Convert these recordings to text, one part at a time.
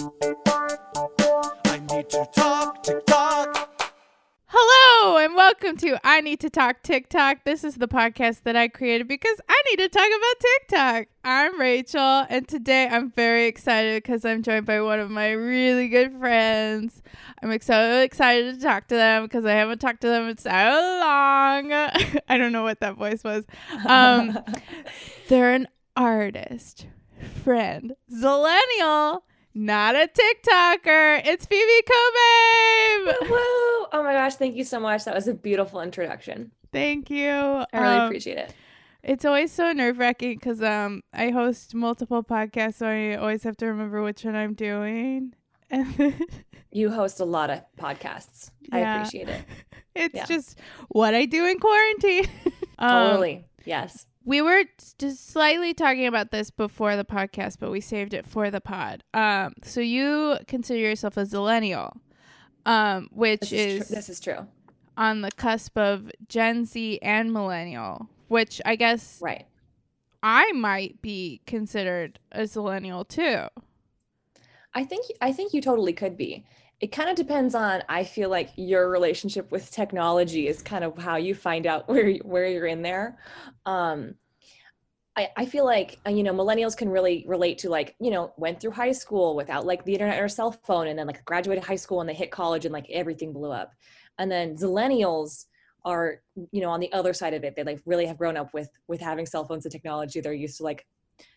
I need to talk TikTok. Hello and welcome to I Need to Talk TikTok. This is the podcast that I created because I need to talk about TikTok. I'm Rachel and today I'm very excited because I'm joined by one of my really good friends. I'm so excited to talk to them because I haven't talked to them in so long. I don't know what that voice was. Um, they're an artist, friend, zillennial, not a TikToker. It's Phoebe Kobabe. Woo! Oh my gosh, thank you so much. That was a beautiful introduction. Thank you. I really Um, appreciate it. It's always so nerve wracking because um I host multiple podcasts, so I always have to remember which one I'm doing. You host a lot of podcasts. I appreciate it. it's Yeah. just what I do in quarantine. Um, Totally. yes. We were just slightly talking about this before the podcast, but we saved it for the pod. Um, so you consider yourself a zillennial, um, which This is, is, tr- this is true. on the cusp of Gen Z and millennial, which I guess Right. I might be considered a zillennial too. I think I think you totally could be. It kind of depends on I feel like your relationship with technology is kind of how you find out where where you're in there. Um I, I feel like uh, you know millennials can really relate to like you know went through high school without like the internet or cell phone and then like graduated high school and they hit college and like everything blew up. And then zillennials are you know on the other side of it. They like really have grown up with with having cell phones and technology. They're used to like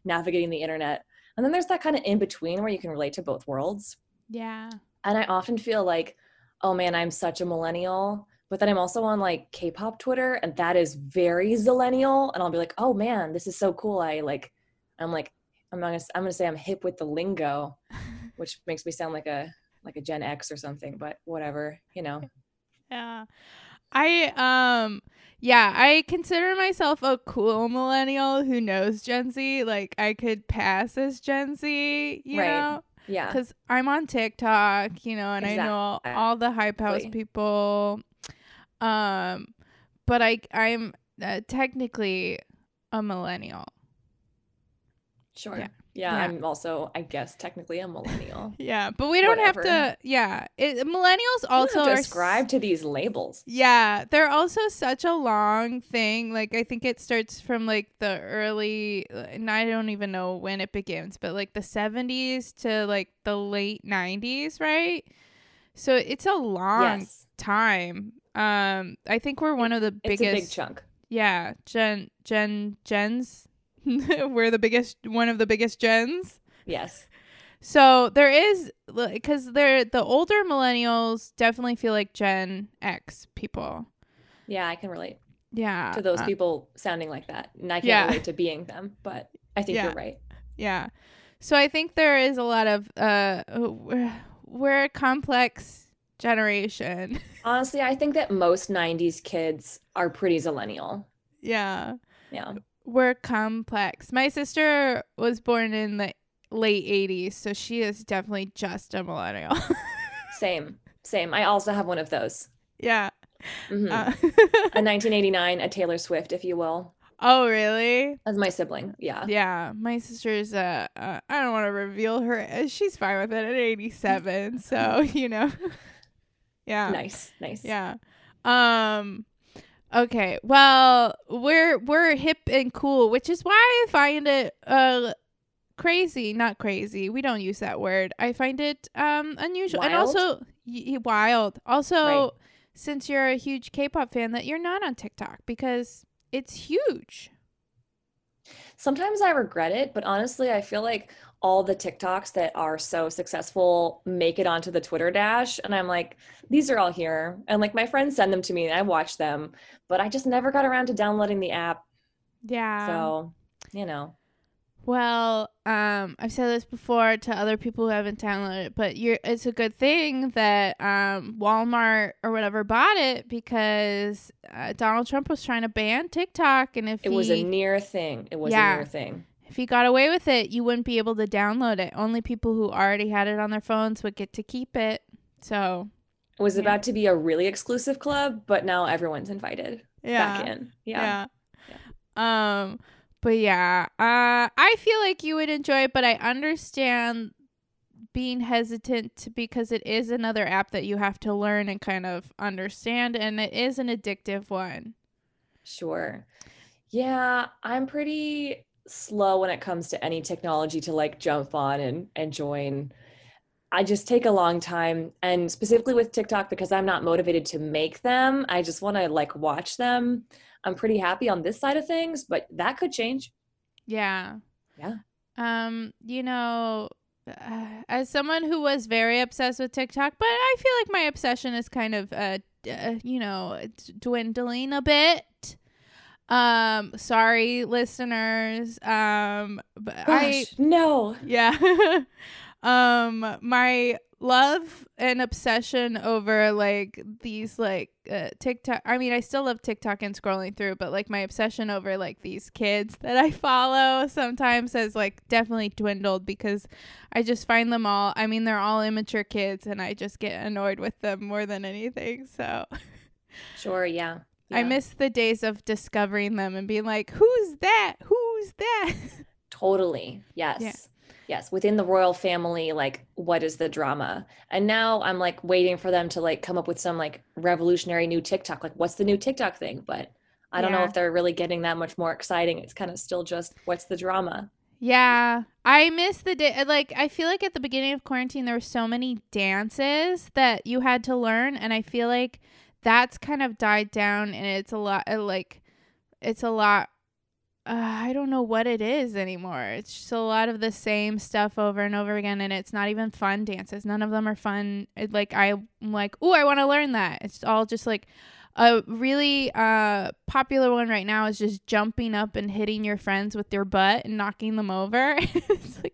navigating the internet. And then there's that kind of in between where you can relate to both worlds. Yeah. And I often feel like, oh man, I'm such a millennial. But then I'm also on like K-pop Twitter, and that is very zillennial. And I'll be like, oh man, this is so cool. I like, I'm like, I'm not gonna, I'm gonna say I'm hip with the lingo, which makes me sound like a like a Gen X or something. But whatever, you know. Yeah. I um yeah, I consider myself a cool millennial who knows Gen Z. Like I could pass as Gen Z, you Right. know? Yeah, Cuz I'm on TikTok, you know, and I know all the hype house people. Um but I I'm uh, technically a millennial. sure. yeah. Yeah. Yeah. I'm also, I guess, technically a millennial. Yeah, but we don't have to yeah, it, millennials also are ascribe to these labels. Yeah, they're also such a long thing. Like I think it starts from like the early and I don't even know when it begins, but like the 70s to like the late 90s, right? So it's a long Yes, time. Um I think we're one of the it's biggest a big chunk. Yeah, gen gen gens. we're the biggest one of the biggest gens. Yes. So there is because they're the older millennials definitely feel like Gen X people. Yeah, I can relate. Yeah. to those uh, people sounding like that. And I can't Yeah. relate to being them, but I think Yeah. you're right. Yeah. So I think there is a lot of uh we're, we're a complex generation. Honestly, I think that most 90s kids are pretty zillennial. yeah. Yeah. We're complex. My sister was born in the late 80s, so she is definitely just a millennial. Same. Same. I also have one of those. yeah. Mhm. Uh, a 1989, a Taylor Swift, if you will. oh, really? That's my sibling. Yeah. Yeah, my sister's uh, uh I don't want to reveal her. uh, She's fine with it at 87, so, you know. yeah. Nice. Nice. Yeah. Um okay. Well, we're we're hip and cool, which is why I find it uh crazy, not crazy. We don't use that word. I find it um unusual and also y- wild. Also, Right. since you're a huge K-pop fan that you're not on TikTok because it's huge. Sometimes I regret it, but honestly, I feel like all the TikToks that are so successful make it onto the Twitter dash. And I'm like, these are all here. And like my friends send them to me and I watch them, but I just never got around to downloading the app. Yeah. So, you know, Well, um, I've said this before to other people who haven't downloaded it, but you're it's a good thing that um, Walmart or whatever bought it because uh, Donald Trump was trying to ban TikTok, and if it he was a near thing. It was Yeah. a near thing. If he got away with it, you wouldn't be able to download it. Only people who already had it on their phones would get to keep it. So It was Yeah. about to be a really exclusive club, but now everyone's invited yeah, back in. Yeah. Yeah. Um, but yeah, uh, I feel like you would enjoy it, but I understand being hesitant to, because it is another app that you have to learn and kind of understand and it is an addictive one. Sure. Yeah, I'm pretty slow when it comes to any technology to like jump on and and join. I just take a long time and specifically with TikTok because I'm not motivated to make them. I just want to like watch them. I'm pretty happy on this side of things, but that could change. Yeah. Yeah. Um, you know, uh, as someone who was very obsessed with TikTok, but I feel like my obsession is kind of uh, uh you know, it's dwindling a bit. Um, sorry listeners. Um, but I Gosh, no. yeah. um my love and obsession over like these like uh, TikTok I mean I still love TikTok and scrolling through but like my obsession over like these kids that I follow sometimes has like definitely dwindled because I just find them all I mean they're all immature kids and I just get annoyed with them more than anything so Sure, yeah. I miss the days of discovering them and being like who's that who's that Totally. Yes. Yes. Within the royal family, like what is the drama? And now I'm like waiting for them to like come up with some like revolutionary new TikTok. Like what's the new TikTok thing? But I don't know if they're really getting that much more exciting. It's kind of still just what's the drama? Yeah, I miss the day. Like, I feel like at the beginning of quarantine, there were so many dances that you had to learn, and I feel like that's kind of died down, and it's a lot. uh, Like, it's a lot. Uh, I don't know what it is anymore. It's just a lot of the same stuff over and over again, and it's not even fun dances. None of them are fun. It, like, I'm like, oh, I want to learn that. It's all just like a really uh popular one right now is just jumping up and hitting your friends with your butt and knocking them over. it's like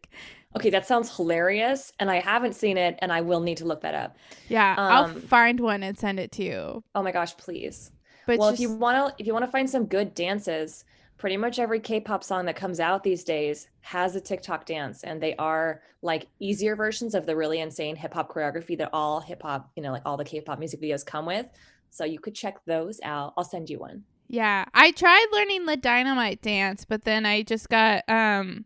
Okay, that sounds hilarious. And I haven't seen it and I will need to look that up. yeah, I'll Um, find one and send it to you. Oh my gosh, please. But well, just, if you want to if you want to find some good dances, pretty much every K-pop song that comes out these days has a TikTok dance and they are like easier versions of the really insane hip hop choreography that all hip hop, you know, like all the K-pop music videos come with. So you could check those out. I'll send you one. yeah, I tried learning the dynamite dance, but then I just got um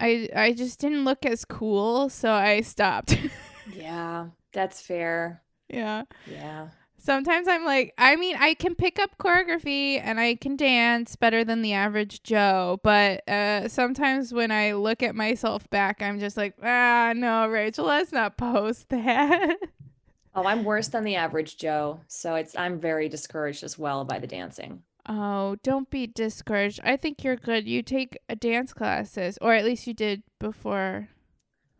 I I just didn't look as cool, so I stopped. Yeah, that's fair. yeah. Yeah. Sometimes I'm like, I mean, I can pick up choreography and I can dance better than the average Joe, but uh, sometimes when I look at myself back, I'm just like, ah, no, Rachel, let's not post that. Oh, I'm worse than the average Joe, so it's I'm very discouraged as well by the dancing. Oh, don't be discouraged. I think you're good. You take a dance classes, or at least you did before.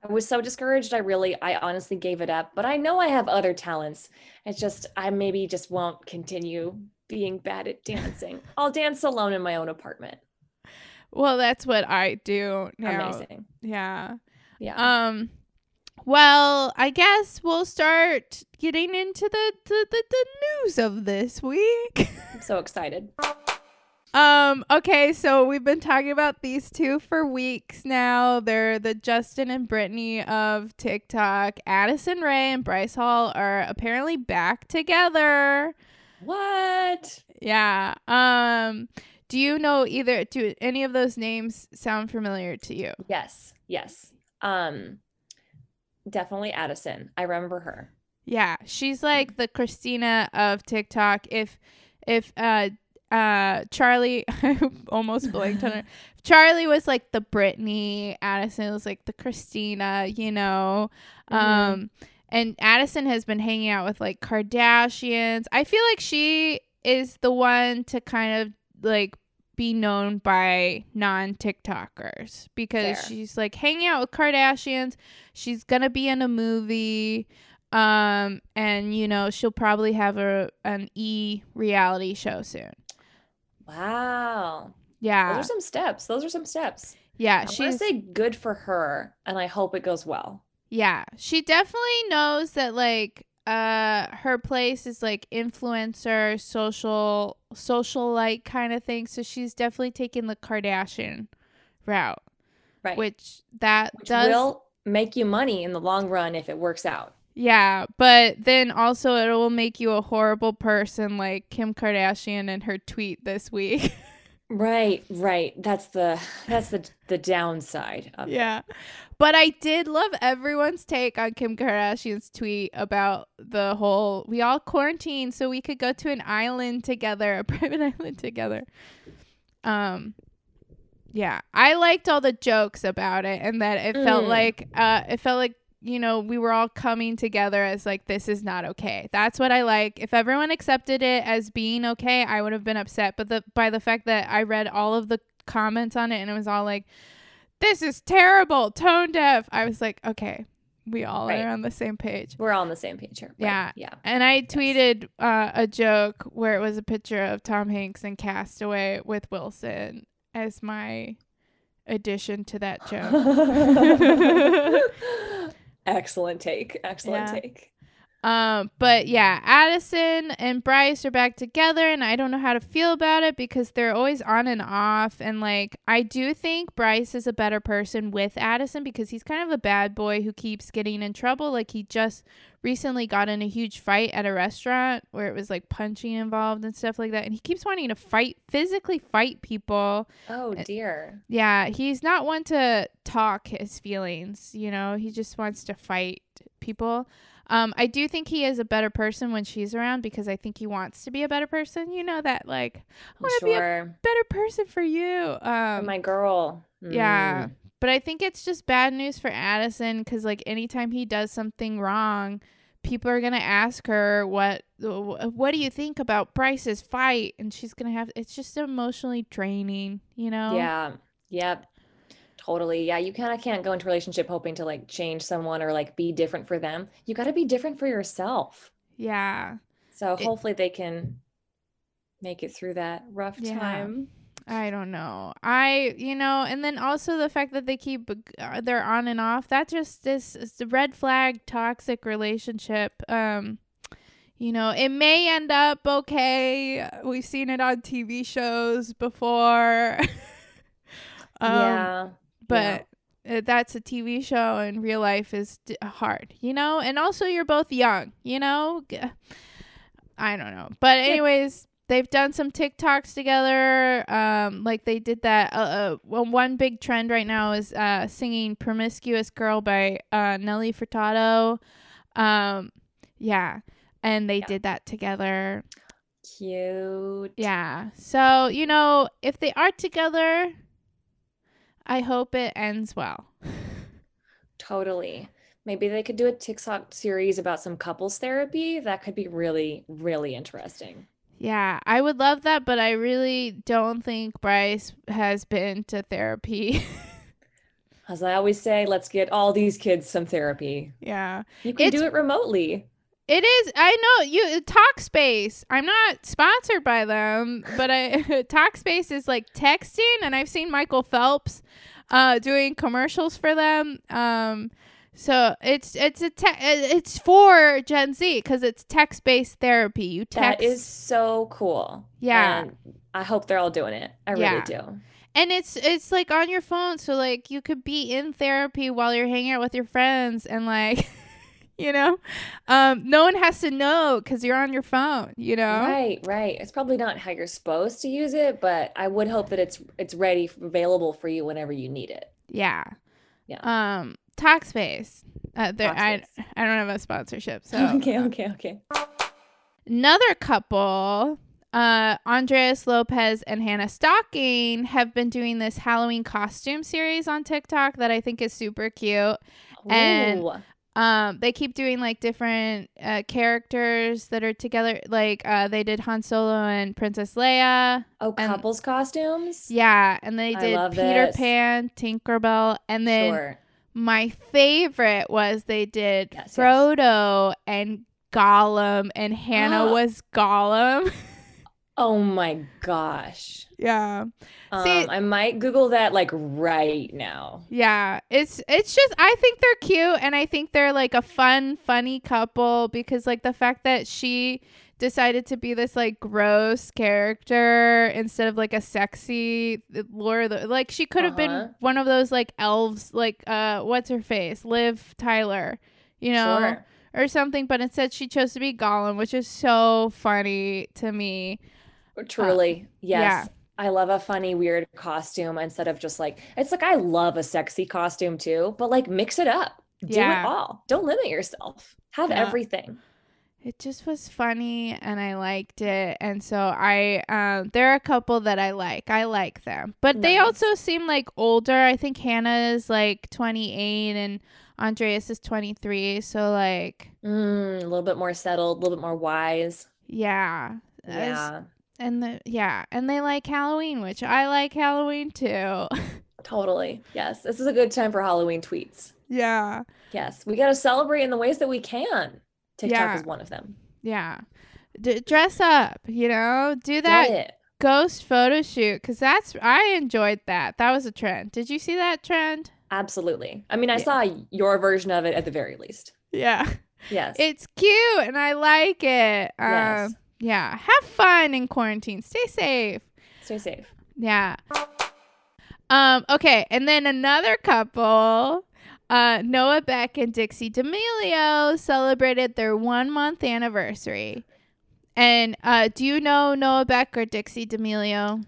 I was so discouraged. I really, I honestly gave it up. But I know I have other talents. It's just, I maybe just won't continue being bad at dancing. I'll dance alone in my own apartment. Well, that's what I do now. Amazing. Yeah. Yeah. Um well, I guess we'll start getting into the the, the, the news of this week. I'm so excited. um okay, so we've been talking about these two for weeks now. They're the Justin and Britney of TikTok. Addison Rae and Bryce Hall are apparently back together. What? Yeah. Um do you know either do any of those names sound familiar to you? Yes. Yes. Um, definitely Addison. I remember her. Yeah, she's like the Christina of TikTok. If if uh uh Charli I almost blanked on her. Charli was like the Britney, Addison was like the Christina, you know. Mhm. Um and Addison has been hanging out with like Kardashians. I feel like she is the one to kind of like be known by non TikTokers because Fair. she's like hanging out with Kardashians. She's gonna be in a movie, um, and you know she'll probably have a an e reality show soon. Wow. Yeah, Those are some steps. Those are some steps. yeah, I want to she's say good for her, and I hope it goes well. Yeah, she definitely knows that like uh her place is like influencer, social social like kind of thing. So she's definitely taking the Kardashian route, Right. which that Which does will make you money in the long run if it works out. yeah, but then also it will make you a horrible person like Kim Kardashian and her tweet this week. Right, right. That's the that's the the downside of it. But I did love everyone's take on Kim Kardashian's tweet about the whole we all quarantined so we could go to an island together, a private island together. Um yeah, I liked all the jokes about it and that it felt Mm. like uh it felt like you know, we were all coming together as like this is not okay. That's what I like. If everyone accepted it as being okay, I would have been upset, but the by the fact that I read all of the comments on it and it was all like this is terrible, tone deaf. I was like, okay, we all Right. are on the same page. We're all on the same page here. Right, Yeah. Yeah. And I tweeted uh, a joke where it was a picture of Tom Hanks and Castaway with Wilson as my addition to that joke. Excellent take. Excellent Yeah. take. Um, but yeah, Addison and Bryce are back together, and I don't know how to feel about it because they're always on and off. And like, I do think Bryce is a better person with Addison because he's kind of a bad boy who keeps getting in trouble. Like, he just recently got in a huge fight at a restaurant where it was like punching involved and stuff like that. And he keeps wanting to fight, physically fight people. Oh Uh, dear. Yeah, he's not one to talk his feelings, you know, he just wants to fight people. Um, I do think he is a better person when she's around because I think he wants to be a better person. You know that like I want to be a better person for you. For Um, my girl. yeah, Mm. but I think it's just bad news for Addison because like anytime he does something wrong, people are gonna ask her what what do you think about Bryce's fight, and she's gonna have it's just emotionally draining. You know? Yeah. Yep. Totally. Yeah. You kind of can't go into a relationship hoping to like change someone or like be different for them. You got to be different for yourself. Yeah. So It- hopefully they can make it through that rough Yeah. time. I don't know. I, you know, and then also the fact that they keep uh, they're on and off. That just is it's a red flag toxic relationship. Um you know, it may end up okay. We've seen it on TV shows before. um yeah. But uh, that's a TV show and real life is d- hard, you know? And also you're both young, you know? I don't know. But anyways, they've done some TikToks together. Um like they did that uh, uh well, one big trend right now is uh singing Promiscuous Girl by uh Nelly Furtado. Um yeah. And they Yeah. did that together. Cute. Yeah. So, you know, if they are together, I hope it ends well. Totally. Maybe they could do a TikTok series about some couples therapy. That could be really, really interesting. Yeah, I would love that, but I really don't think Bryce has been to therapy. As I always say, let's get all these kids some therapy. yeah. You can It's- do it remotely. It is I know you Talkspace. I'm not sponsored by them, but I Talkspace is like texting and I've seen Michael Phelps uh doing commercials for them. Um so it's it's a te- it's for Gen Z cuz it's text-based therapy. You text That is so cool. Yeah. And I hope they're all doing it. I Yeah. really do. And it's it's like on your phone, so like you could be in therapy while you're hanging out with your friends, and like, you know, um, no one has to know because you're on your phone. You know, Right, right. It's probably not how you're supposed to use it, but I would hope that it's it's ready, available for you whenever you need it. yeah, Yeah. Um, Talkspace. Uh, there, I I don't have a sponsorship, so Okay, okay, okay. another couple. Uh, Andreas Lopez and Hannah Stocking have been doing this Halloween costume series on TikTok that I think is super cute. And- Ooh, Um, they keep doing like different uh, characters that are together. Like uh, they did Han Solo and Princess Leia. oh, and- couples costumes? Yeah, and they did Peter this. Pan, Tinkerbell, and then Sure. my favorite was they did Yes, yes. Frodo and Gollum, and Hannah was Gollum. Oh my gosh. Yeah, Um, See- I might Google that like right now. yeah. It's it's just I think they're cute, and I think they're like a fun, funny couple because like the fact that she decided to be this like gross character instead of like a sexy Laura like she could have Uh-huh. been one of those like elves like uh what's her face Liv Tyler you know Sure. or something but instead she chose to be Gollum which is so funny to me Truly. Yes. yeah. I love a funny, weird costume instead of just like, it's like, I love a sexy costume too, but like mix it up. Do it all. Don't limit yourself. Have Yeah. everything. It just was funny and I liked it. And so I um there are a couple that I like. I like them. But they also seem like older. I think Hannah is like 28 and Andreas is 23. So like Mm, a little bit more settled, a little bit more wise. yeah. Yeah, and the yeah, and they like Halloween, which I like Halloween too. totally. Yes. This is a good time for Halloween tweets. yeah. Yes. We got to celebrate in the ways that we can. TikTok Yeah. is one of them. Yeah. D- dress up, you know? Do that ghost photo shoot cuz that's I enjoyed that. That was a trend. Did you see that trend? Absolutely. I mean, I Yeah. saw your version of it at the very least. Yeah. Yes. It's cute and I like it. Um, Yes. Yeah. Have fun in quarantine. Stay safe. Stay safe. Yeah. Um, okay, and then another couple, uh, Noah Beck and Dixie D'Amelio celebrated their one month anniversary. And uh, do you know Noah Beck or Dixie D'Amelio?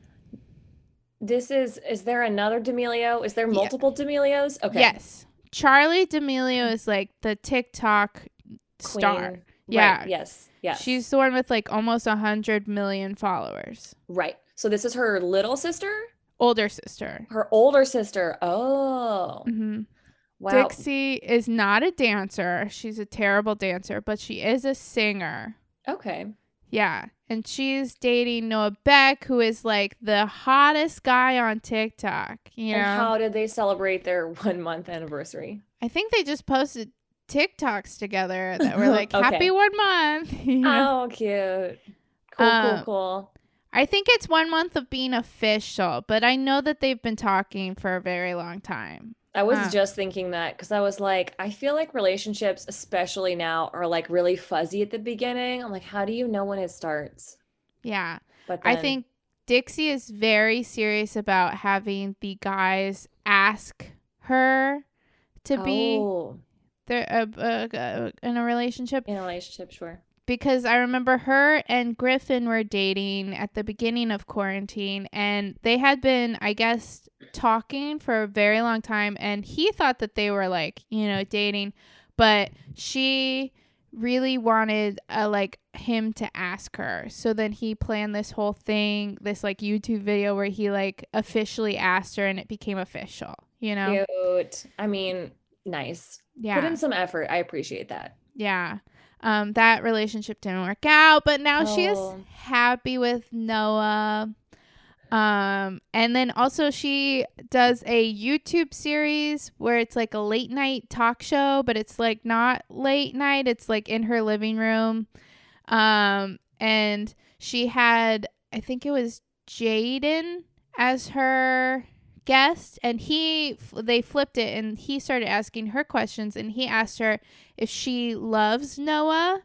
This is, is there another D'Amelio? Is there Yeah. multiple D'Amelios? Okay. Yes. Charli D'Amelio is like the TikTok star. Right. Yeah. Yes. Yes. She's the one with like almost a hundred million followers. right. So this is her little sister, Older sister. her older sister. Oh, hmm wow. Dixie is not a dancer. She's a terrible dancer, but she is a singer. Okay. Yeah. And she's dating Noah Beck, who is like the hottest guy on TikTok. You know? And how did they celebrate their one month anniversary? I think they just posted TikToks together that were like, Okay. happy one month. you know? Oh, cute. Cool, Um, cool, cool. I think it's one month of being official, but I know that they've been talking for a very long time. I was uh. just thinking that because I was like, I feel like relationships, especially now, are like really fuzzy at the beginning. I'm like, how do you know when it starts? Yeah. But I think Dixie is very serious about having the guys ask her to be oh, there uh, uh, uh, in a relationship in a relationship, sure. because I remember her and Griffin were dating at the beginning of quarantine and they had been I guess talking for a very long time and he thought that they were like, you know, dating, but she really wanted uh, like him to ask her. So then he planned this whole thing, this like YouTube video where he like officially asked her and it became official, you know? Cute. I mean, nice. Yeah. Put in some effort. I appreciate that. Yeah. Um, that relationship didn't work out, but now she is Oh. happy with Noah. Um, and then also she does a YouTube series where it's like a late night talk show, but it's like not late night, it's like in her living room. Um, and she had, I think it was Jaden as her guest and he they flipped it and he started asking her questions and he asked her if she loves Noah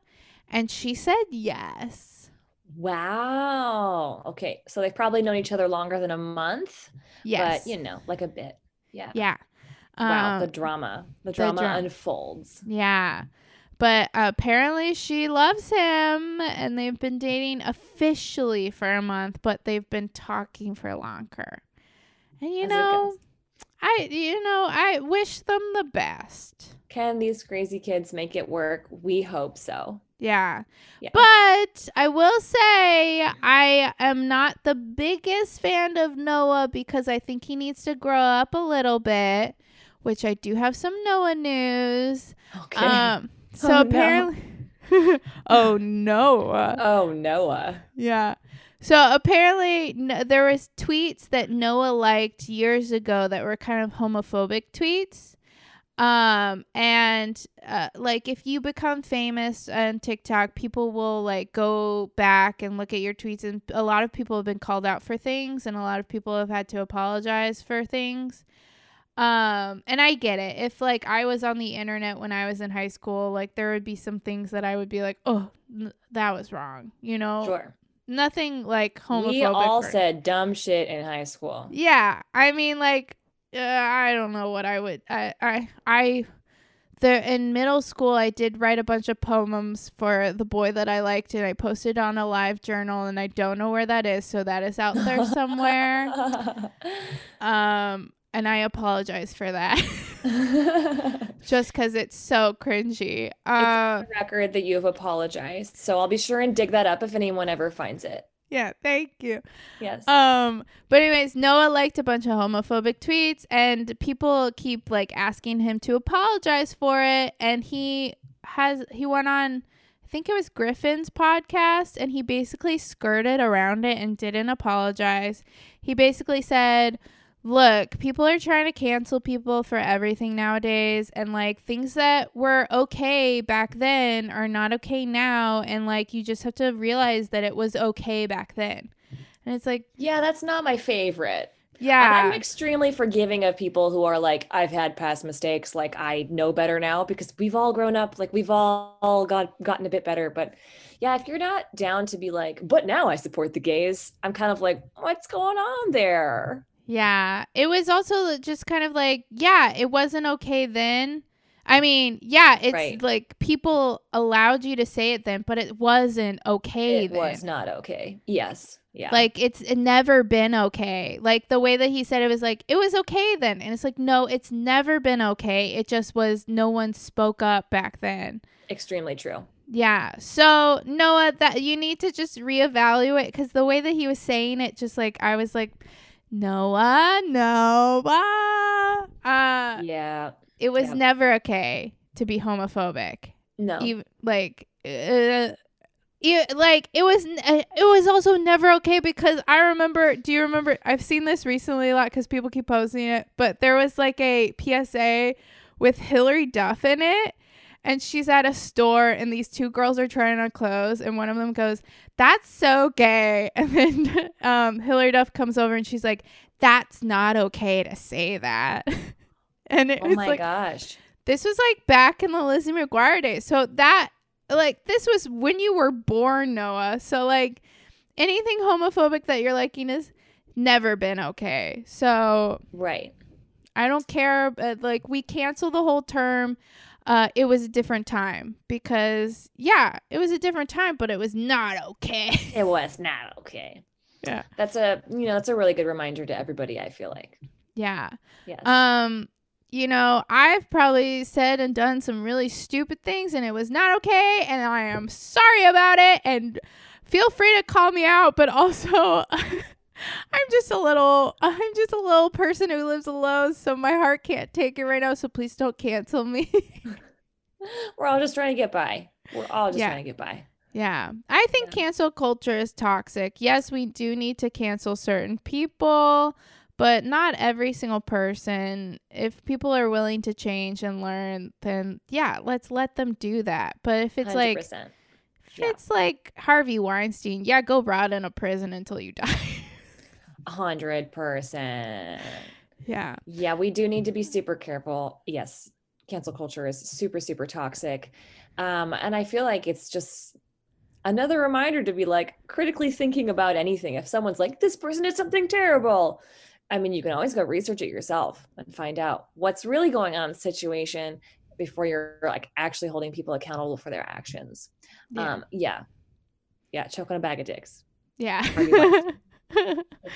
and she said yes. Wow. Okay. So they've probably known each other longer than a month, Yes. but you know, like a bit. Yeah. yeah. Wow. The Um, drama. The drama dra- unfolds. yeah. But apparently she loves him and they've been dating officially for a month, but they've been talking for longer. And you know. I you know, I wish them the best. Can these crazy kids make it work? We hope so. Yeah. Yeah. But I will say I am not the biggest fan of Noah because I think he needs to grow up a little bit, which I do have some Noah news. Okay. Um so Oh, no. apparently Oh Noah. oh, Noah. Yeah. So apparently n- there was tweets that Noah liked years ago that were kind of homophobic tweets. Um and uh, like if you become famous on TikTok, people will like go back and look at your tweets and a lot of people have been called out for things and a lot of people have had to apologize for things. Um and I get it. If like I was on the internet when I was in high school, like there would be some things that I would be like, "Oh, that was wrong." You know? Sure. Nothing like homophobic. We all or- said dumb shit in high school. yeah. I mean, like, uh, I don't know what I would. I, I, I. there in middle school I did write a bunch of poems for the boy that I liked and I posted on a live journal and I don't know where that is, so that is out there somewhere. um and I apologize for that. Just cuz it's so cringy. Uh, it's record that you have apologized. So I'll be sure and dig that up if anyone ever finds it. Yeah, thank you. Yes. Um, but anyways, Noah liked a bunch of homophobic tweets and people keep like asking him to apologize for it and he has he went on I think it was Griffin's podcast and he basically skirted around it and didn't apologize. He basically said, "Look, people are trying to cancel people for everything nowadays and like things that were okay back then are not okay now and like you just have to realize that it was okay back then." And it's like, yeah, that's not my favorite. yeah. I'm extremely forgiving of people who are like, I've had past mistakes. Like I know better now because we've all grown up. Like we've all, all got gotten a bit better. But yeah, if you're not down to be like, but now I support the gays, I'm kind of like, what's going on there? Yeah. It was also just kind of like, yeah, it wasn't okay then. I mean, yeah, it's Right. like people allowed you to say it then, but it wasn't okay it then. was not okay. Yes. Yeah. Like it's never been okay. Like the way that he said it was like it was okay then, and it's like no, it's never been okay. It just was no one spoke up back then. extremely true. Yeah. So Noah, that you need to just reevaluate because the way that he was saying it, just like I was like, Noah, Noah. Uh, Yeah. it was yeah. never okay to be homophobic. No. Even like, uh, yeah, like it was. uh, It was also never okay because I remember. Do you remember? I've seen this recently a lot because people keep posting it. But there was like a PSA with Hilary Duff in it, and she's at a store, and these two girls are trying on clothes, and one of them goes, "That's so gay," and then um, Hilary Duff comes over, and she's like, "That's not okay to say that." and it oh was my like gosh. this was like back in the Lizzie McGuire days. So that like this was when you were born, Noah. So like anything homophobic that you're liking is never been okay. So Right. I don't care. But like we cancel the whole term. Uh, it was a different time because yeah, it was a different time, but it was not okay. It was not okay. Yeah. That's a you know, that's a really good reminder to everybody, I feel like. yeah. Yes. Um, you know, I've probably said and done some really stupid things and it was not okay and I am sorry about it and feel free to call me out, but also I'm just a little I'm just a little person who lives alone, so my heart can't take it right now, so please don't cancel me. We're all just trying to get by. We're all just Yeah. trying to get by. yeah. I think Yeah. cancel culture is toxic. Yes, we do need to cancel certain people, but not every single person. If people are willing to change and learn, then yeah, let's let them do that. But if it's like 100%. if Yeah. it's like Harvey Weinstein, yeah, go rot in a prison until you die. Hundred percent. yeah. Yeah, we do need to be super careful. Yes, cancel culture is super, super toxic. Um, and I feel like it's just another reminder to be like critically thinking about anything. If someone's like, this person did something terrible, I mean, you can always go research it yourself and find out what's really going on in the situation before you're like actually holding people accountable for their actions. Yeah. Um, yeah. Yeah, choke on a bag of dicks. yeah.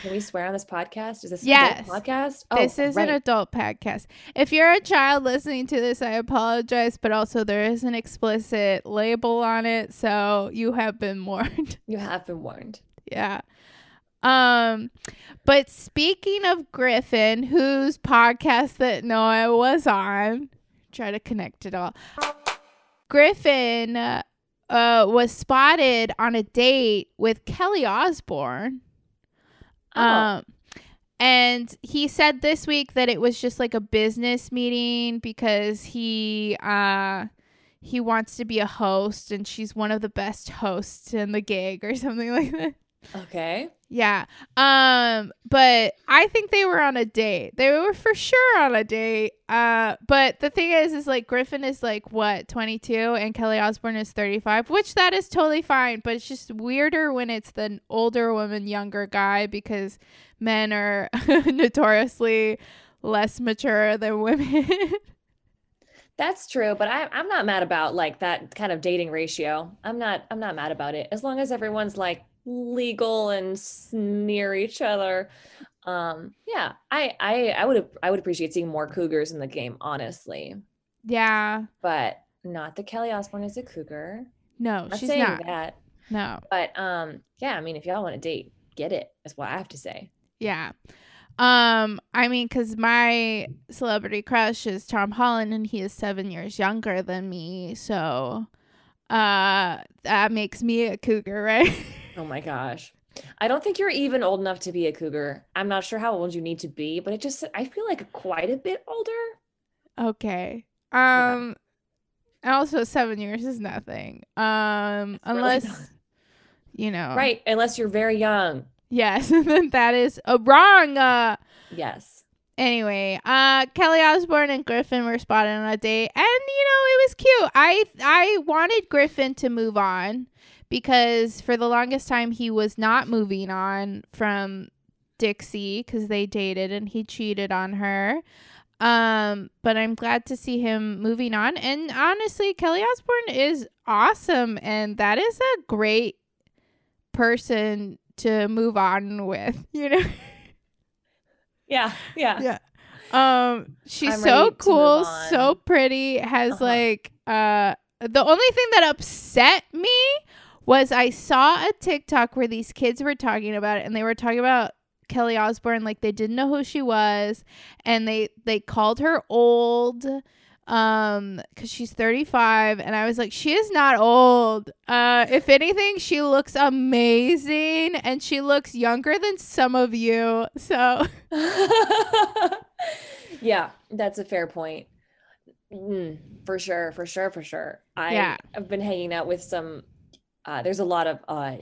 Can we swear on this podcast? Is this Yes. podcast? this Oh, is an adult podcast. If you're a child listening to this, I apologize, but also there is an explicit label on it, so you have been warned. You have been warned. yeah. Um, but speaking of Griffin, whose podcast that Noah was on, try to connect it all. Griffin uh, uh, was spotted on a date with Kelly Osbourne. Oh. Um, and he said this week that it was just like a business meeting because he uh he wants to be a host and she's one of the best hosts in the gig or something like that. Okay. Yeah. Um but I think they were on a date. They were for sure on a date. Uh but the thing is is like Griffin is like what, 22 and Kelly Osbourne is 35, which that is totally fine, but it's just weirder when it's the older woman younger guy because men are notoriously less mature than women. That's true, but I, I'm not mad about like that kind of dating ratio. I'm not. I'm not mad about it as long as everyone's like legal and sneer each other. Um, yeah, I I I would I would appreciate seeing more cougars in the game, honestly. Yeah. But not that Kelly Osbourne is a cougar. No, I'm she's saying not. that. No. But um, yeah, I mean, if y'all want to date, get it. That's what I have to say. Yeah. Um, I mean, cause my celebrity crush is Tom Holland, and he is seven years younger than me, so uh, that makes me a cougar, right? Oh my gosh. I don't think you're even old enough to be a cougar. I'm not sure how old you need to be, but it just I feel like quite a bit older. okay. Um, and also seven years is nothing. Um, It's unless not. you know, Right, unless you're very young. Yes, then that is uh, wrong. Uh, Yes. anyway, uh, Kelly Osbourne and Griffin were spotted on a date, and you know it was cute. I I wanted Griffin to move on because for the longest time he was not moving on from Dixie because they dated and he cheated on her. Um, but I'm glad to see him moving on. And honestly, Kelly Osbourne is awesome, and that is a great person to move on with. You know. Yeah, yeah. Yeah. Um, she's I'm so cool, so pretty. Has Uh-huh. like uh, the only thing that upset me was I saw a TikTok where these kids were talking about it, and they were talking about Kelly Osbourne like they didn't know who she was, and they they called her old um because she's 35 and i was like she is not old uh if anything she looks amazing and she looks younger than some of you so yeah, that's a fair point. Mm, for sure, for sure, for sure. I Yeah. have been hanging out with some. Uh, there's a lot of uh,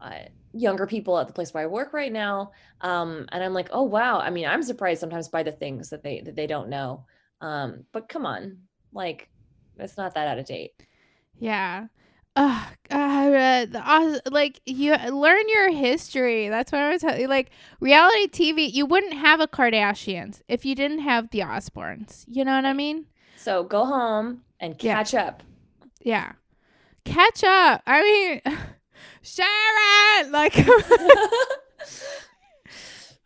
uh, younger people at the place where I work right now, um, and I'm like, oh wow. I mean, I'm surprised sometimes by the things that they that they don't know. Um, but come on, like, it's not that out of date. Yeah. Ugh, uh, the, Os- like you learn your history. That's what I was telling you. Like reality TV, you wouldn't have a Kardashians if you didn't have the Osbournes. You know what I mean? So go home and Yeah. catch up. Yeah. Catch up. I mean, Sharon. Like,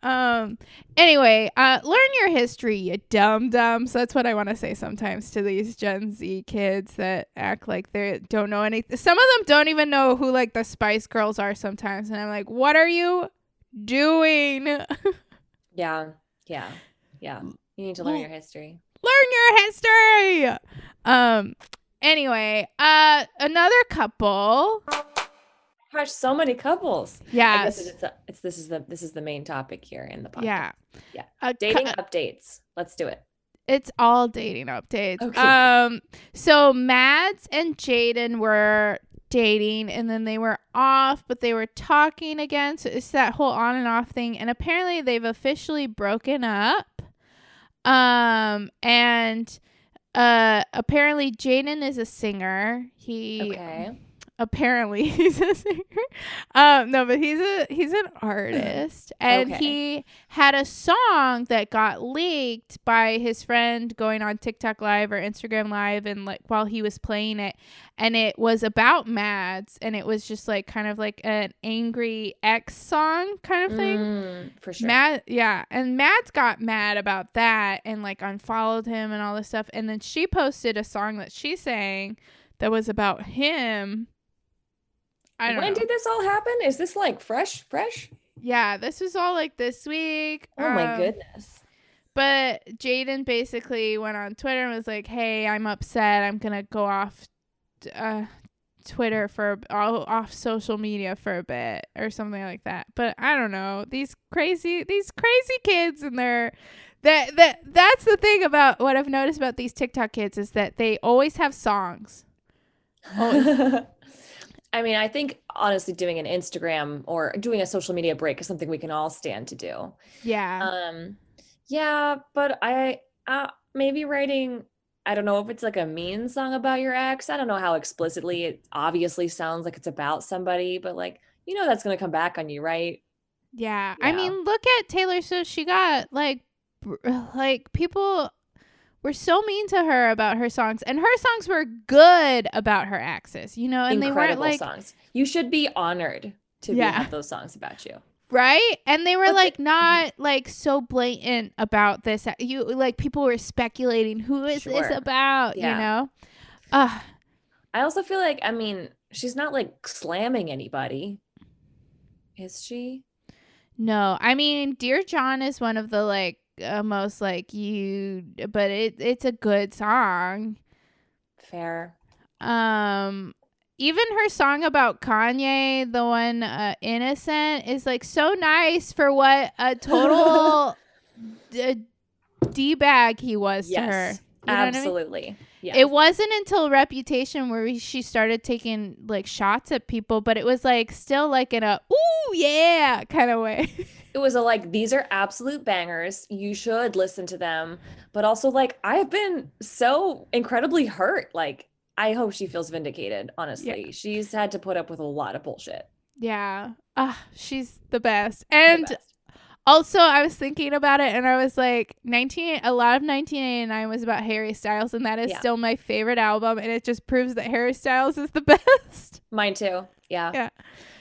um. Anyway, uh, learn your history, you dumb dumbs. That's what I want to say sometimes to these Gen Z kids that act like they don't know anything. Some of them don't even know who like the Spice Girls are sometimes, and I'm like, what are you doing? yeah, yeah, yeah. You need to learn your history. Learn your history. Um. Anyway, uh, another couple. Gosh, so many couples. Yeah. Guess it's, it's this is the this is the main topic here in the podcast. Yeah. Yeah. Cou- Dating updates. Let's do it. it's all dating updates. Okay. Um so Mads and Jaden were dating and then they were off, but they were talking again. So it's that whole on and off thing. And apparently they've officially broken up. Um and uh apparently Jaden is a singer. He Okay. Apparently he's a singer um no but he's a he's an artist and Okay. he had a song that got leaked by his friend going on tiktok live or instagram live and like while he was playing it and it was about mads and it was just like kind of like an angry ex song kind of thing Mm, for sure. Mad, yeah, and Mads got mad about that and like unfollowed him and all this stuff. And then she posted a song that she sang that was about him. I don't when know. did this all happen? Is this like fresh, fresh? yeah, this was all like this week. Oh my um, goodness. But Jaden basically went on Twitter and was like, "Hey, I'm upset. I'm gonna go off uh, Twitter for all off social media for a bit or something like that." But I don't know these crazy these crazy kids and their that that that's the thing about what I've noticed about these TikTok kids is that they always have songs. I mean, I think honestly, doing an Instagram or doing a social media break is something we can all stand to do. Yeah, Um, yeah, but I uh, maybe writing. I don't know if it's like a mean song about your ex. I don't know how explicitly it obviously sounds like it's about somebody, but like you know that's gonna come back on you, right? yeah. I mean, look at Taylor Swift. She got like like people were so mean to her about her songs, and her songs were good about her exes, you know, and Incredible they weren't like songs. You should be honored to be, Yeah. have those songs about you. right, and they were But like the- not like so blatant about this. You like people were speculating who is this about, Yeah. you know. Uh I also feel like, I mean, she's not like slamming anybody. Is she? No, I mean, Dear John is one of the like uh, most like you, but it it's a good song. Fair. Um, even her song about Kanye, the one uh, "Innocent," is like so nice for what a total d- d bag he was to her. Yes. You what I mean? Absolutely. Yeah. It wasn't until Reputation where we, she started taking like shots at people, but it was like still like in a ooh yeah kind of way. it was a like these are absolute bangers you should listen to them but also like i've been so incredibly hurt like i hope she feels vindicated honestly she's had to put up with a lot of bullshit Yeah. Ah, she's the best. The And best. also I was thinking about it and I was like 19 a lot of 1989 was about Harry Styles and that is Yeah. still my favorite album and it just proves that Harry Styles is the best. mine too yeah Yeah.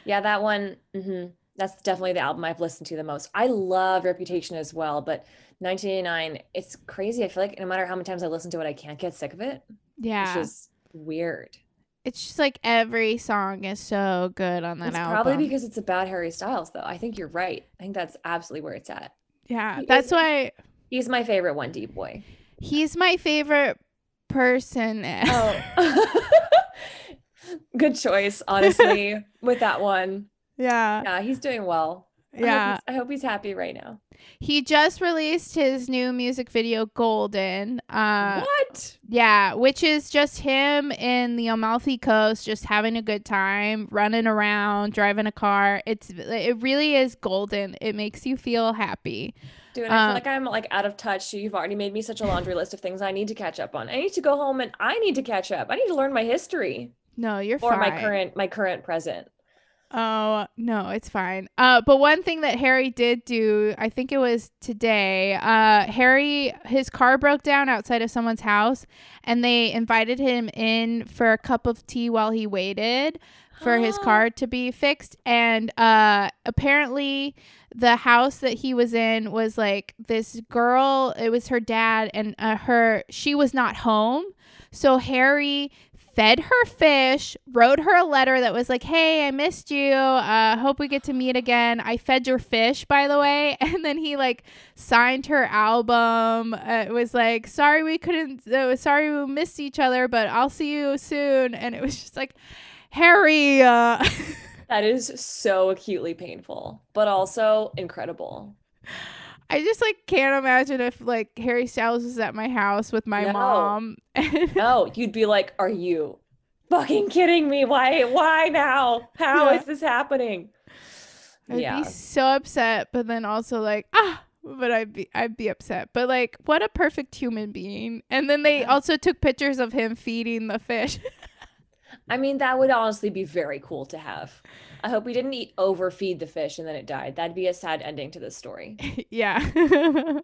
yeah that one hmm that's definitely the album i've listened to the most i love reputation as well but 1989 it's crazy i feel like no matter how many times i listen to it i can't get sick of it Yeah. it's just weird it's just like every song is so good on that it's album. probably because it's about harry styles though i think you're right i think that's absolutely where it's at yeah, he that's is- why he's my favorite one D boy he's my favorite person. Oh. Good choice, honestly, with that one. Yeah. Yeah, he's doing well. I hope Yeah. I hope he's happy right now. He just released his new music video Golden. Uh what? Yeah, which is just him in the Amalfi Coast, just having a good time, running around, driving a car. It's it really is golden. It makes you feel happy. Dude, I Um, feel like I'm like out of touch. You've already made me such a laundry list of things I need to catch up on. I need to go home and I need to catch up. I need to learn my history No, you're or fine. my current my current present. Oh no, it's fine. Uh, but one thing that Harry did do, I think it was today. Uh, Harry, his car broke down outside of someone's house, and they invited him in for a cup of tea while he waited for his car to be fixed. And uh, apparently, the house that he was in was like this girl. It was her dad, and uh, her she was not home. So Harry fed her fish, wrote her a letter that was like, "Hey, I missed you. Uh, hope we get to meet again. I fed your fish, by the way." And then he like signed her album. Uh, it was like, "Sorry we couldn't. Uh, sorry we missed each other, but I'll see you soon." And it was just like, Harry. Uh, That is so acutely painful, but also incredible. I just like can't imagine if like Harry Styles was at my house with my No. mom. No, you'd be like, "Are you fucking kidding me? Why? Why now? How is Yeah. this happening?" I'd yeah, be so upset, but then also like ah, but I'd be I'd be upset. But like, what a perfect human being. And then they Yeah. also took pictures of him feeding the fish. I mean that would honestly be very cool to have. I hope we didn't eat overfeed the fish and then it died. That'd be a sad ending to this story. yeah.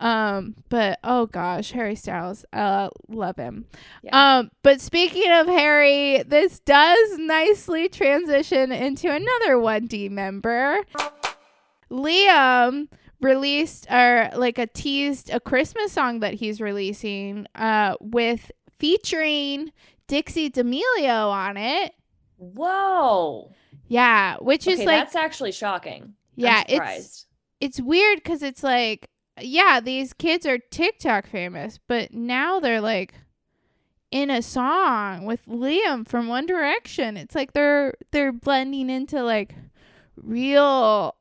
um, but oh gosh, Harry Styles, uh, love him. Yeah. Um, but speaking of Harry, this does nicely transition into another 1D member. Liam released or like a teased a Christmas song that he's releasing uh with featuring Dixie D'Amelio on it. Whoa. Yeah, which is like that's actually shocking. Yeah, it's it's weird cuz it's like yeah, these kids are TikTok famous, but now they're like in a song with Liam from One Direction. It's like they're they're blending into like real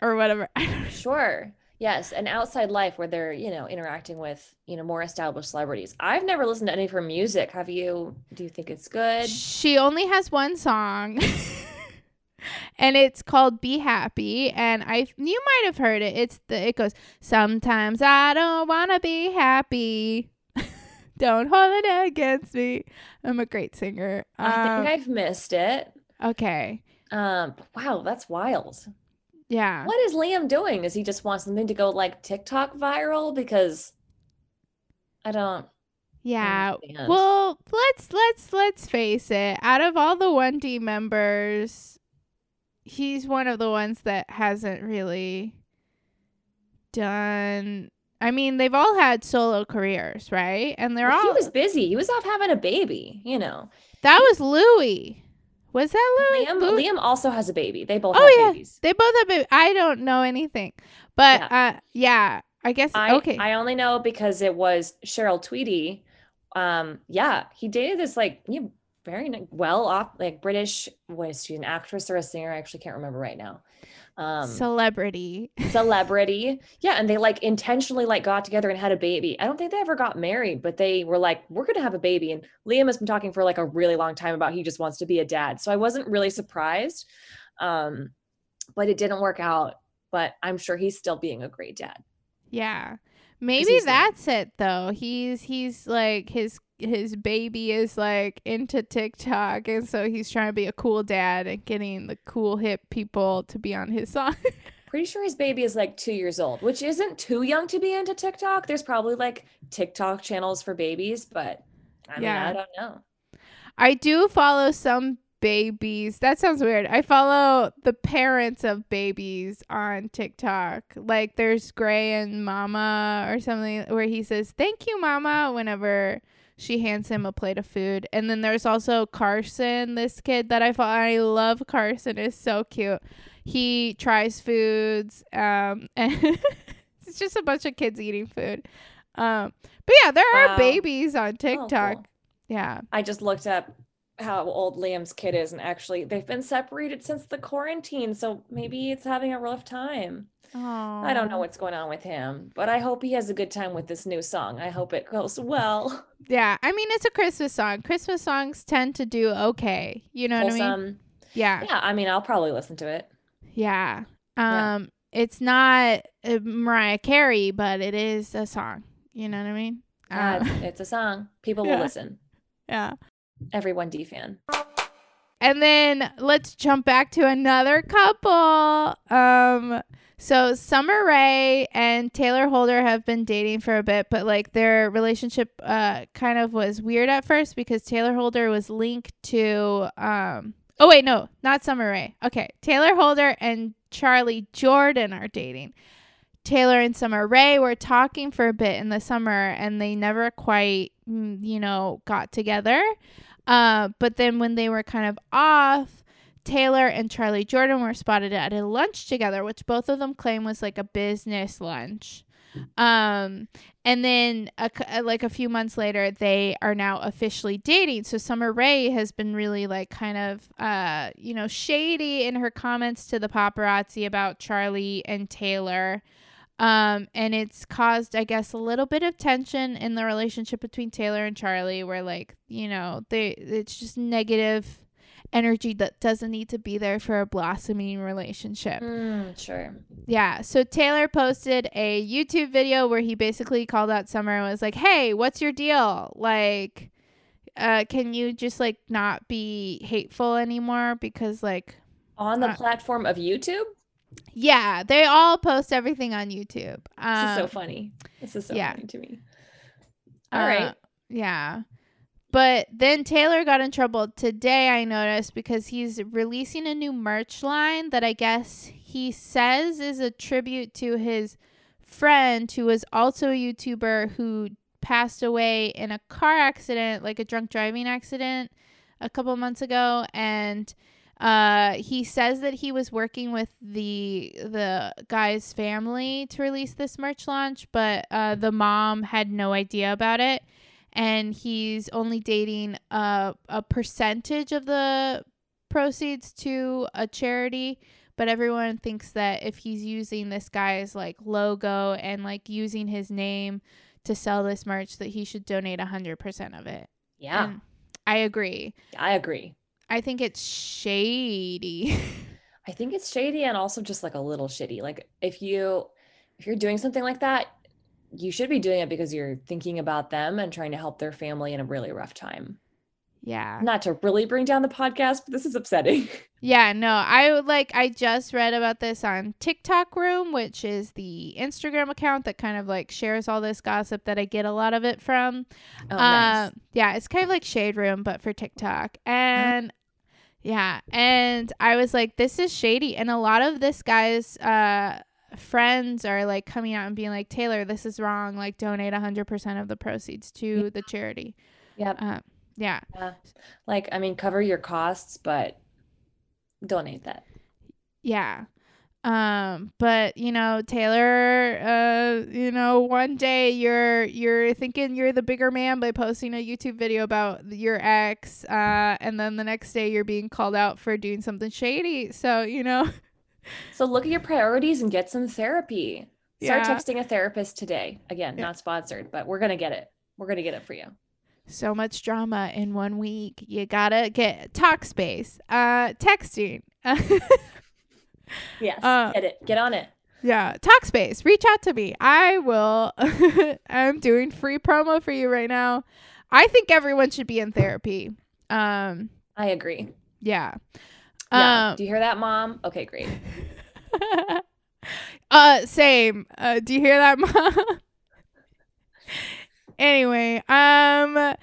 or whatever. Sure. Yes, an outside life where they're, you know, interacting with, you know, more established celebrities. I've never listened to any of her music. Have you? Do you think it's good? She only has one song. and it's called Be Happy and I you might have heard it. It's the it goes sometimes I don't want to be happy. don't hold it against me. I'm a great singer. I think Um, I've missed it. okay. Um, wow, that's wild. Yeah. What is Liam doing? Does he just want something to go like TikTok viral? Because I don't. Yeah. understand. Well, let's let's let's face it. Out of all the 1D members, he's one of the ones that hasn't really done I mean, they've all had solo careers, right? And they're Well, all he was busy. He was off having a baby. You know. That was Louis. Was that Louis? Liam. Louis? Liam also has a baby. They both Oh, have yeah. babies. They both have baby. I don't know anything. But uh yeah, I guess I okay. I only know because it was Cheryl Tweedy. Um, yeah, he dated this like very well off like British. Was she? An actress or a singer? I actually can't remember right now. Um, Celebrity. celebrity. Yeah, and they like intentionally like got together and had a baby. I don't think they ever got married, but they were like, we're gonna have a baby. And Liam has been talking for like a really long time about he just wants to be a dad. So I wasn't really surprised. Um, but it didn't work out. But I'm sure he's still being a great dad. Yeah. Maybe he's, like- that's it though. He's he's like his his baby is like into TikTok and so he's trying to be a cool dad and getting the cool hip people to be on his song. Pretty sure his baby is like two years old, which isn't too young to be into TikTok. There's probably like TikTok channels for babies, but I mean, Yeah. I don't know. I do follow some babies. That sounds weird. I follow the parents of babies on TikTok. Like there's Gray and Mama or something where he says, Thank you, Mama, whenever she hands him a plate of food. And then there's also Carson, this kid that I follow. I love Carson. is so cute. He tries foods. Um and it's just a bunch of kids eating food. Um but yeah, there Wow. are babies on Oh, TikTok. cool. Yeah. I just looked up how old Liam's kid is, and actually, they've been separated since the quarantine. So maybe it's having a rough time. I don't know what's going on with him, but I hope he has a good time with this new song. I hope it goes well. Yeah, I mean it's a Christmas song. Christmas songs tend to do okay. You know what I mean? Yeah, Yeah, I mean, I'll probably listen to it. yeah. Yeah. Um, it's not uh, Mariah Carey, but it is a song. You know what I mean? Yeah, Um, it's, a song. People Yeah. will listen. yeah. Every 1D fan. And then let's jump back to another couple. Um, so Summer Rae and Taylor Holder have been dating for a bit, but like their relationship uh kind of was weird at first because Taylor Holder was linked to um oh wait, no, not Summer Rae. Okay. Taylor Holder and Charly Jordan are dating. Taylor and Summer Rae were talking for a bit in the summer and they never quite, mm, you know, got together. Uh, but then when they were kind of off, Taylor and Charly Jordan were spotted at a lunch together, which both of them claim was like a business lunch. Um, and then a, uh, like a few months later, they are now officially dating. So Summer Rae has been really like kind of uh, you know, shady in her comments to the paparazzi about Charly and Taylor. Um, and it's caused, I guess, a little bit of tension in the relationship between Taylor and Charly, where like, you know, they it's just negative energy that doesn't need to be there for a blossoming relationship. Mm, sure. Yeah. So Taylor posted a YouTube video where he basically called out Summer and was like, Hey, what's your deal? Like, uh, can you just like not be hateful anymore? Because like On the Uh, platform of YouTube? yeah, they all post everything on YouTube. This is so Um, funny. This is so yeah. funny to me. All right. Uh, Yeah. But then Taylor got in trouble today, I noticed, because he's releasing a new merch line that I guess he says is a tribute to his friend who was also a YouTuber who passed away in a car accident, like a drunk driving accident a couple months ago. And uh, he says that he was working with the the guy's family to release this merch launch, but uh, the mom had no idea about it, and he's only dating a a percentage of the proceeds to a charity. But everyone thinks that if he's using this guy's like logo and like using his name to sell this merch, that he should donate a hundred percent of it. Yeah, And I agree. I agree. I think it's shady. I think it's shady and also just like a little shitty. Like if you if you're doing something like that, you should be doing it because you're thinking about them and trying to help their family in a really rough time. Yeah. Not to really bring down the podcast, but this is upsetting. Yeah, no, I would like I just read about this on TikTok Room, which is the Instagram account that kind of like shares all this gossip that I get a lot of it from. Oh, nice. Um, yeah, it's kind of like Shade Room, but for TikTok. And yeah, and I was like, this is shady. And a lot of this guy's uh, friends are like coming out and being like, Taylor, this is wrong. Like, donate 100% of the proceeds to the charity. Yep. Uh, yeah. Yeah. Like, I mean, cover your costs, but donate that. Yeah. Um, but you know, Taylor, uh, you know, one day you're you're thinking you're the bigger man by posting a YouTube video about your ex, uh, and then the next day you're being called out for doing something shady. So, you know, So look at your priorities and get some therapy. Start Yeah. texting a therapist today. Again, Yeah. not sponsored, but we're gonna get it. We're gonna get it for you. so much drama in one week. You gotta get Talkspace. Uh, texting. Yes, Uh, get it. Get on it. Yeah, Talkspace, reach out to me. I will. I'm doing free promo for you right now. I think everyone should be in therapy. Um, I agree. yeah. Yeah. Um, Do you hear that, mom? Okay, great. uh, same. Uh, do you hear that, mom? anyway, um.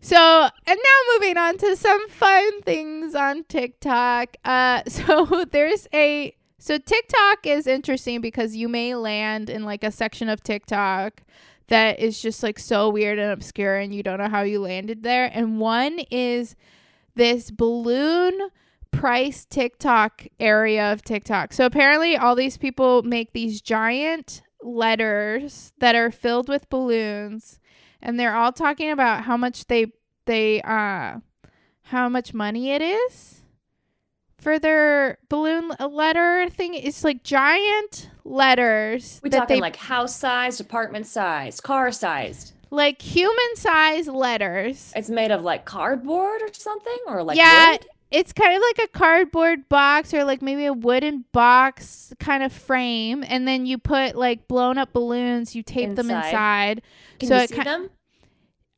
So, and now moving on to some fun things on TikTok. Uh, so there's a so TikTok is interesting because you may land in like a section of TikTok that is just like so weird and obscure and you don't know how you landed there. And one is this balloon price TikTok area of TikTok. So apparently all these people make these giant letters that are filled with balloons and they're all talking about how much they they uh how much money it is for their balloon letter thing. It's like giant letters We that talking they like house sized, apartment sized, car sized. Like human size letters. It's made of like cardboard or something, or like yeah, wood? it's kind of like a cardboard box or like maybe a wooden box kind of frame, and then you put like blown up balloons. You tape them Inside. inside. Can so you it see ki- them?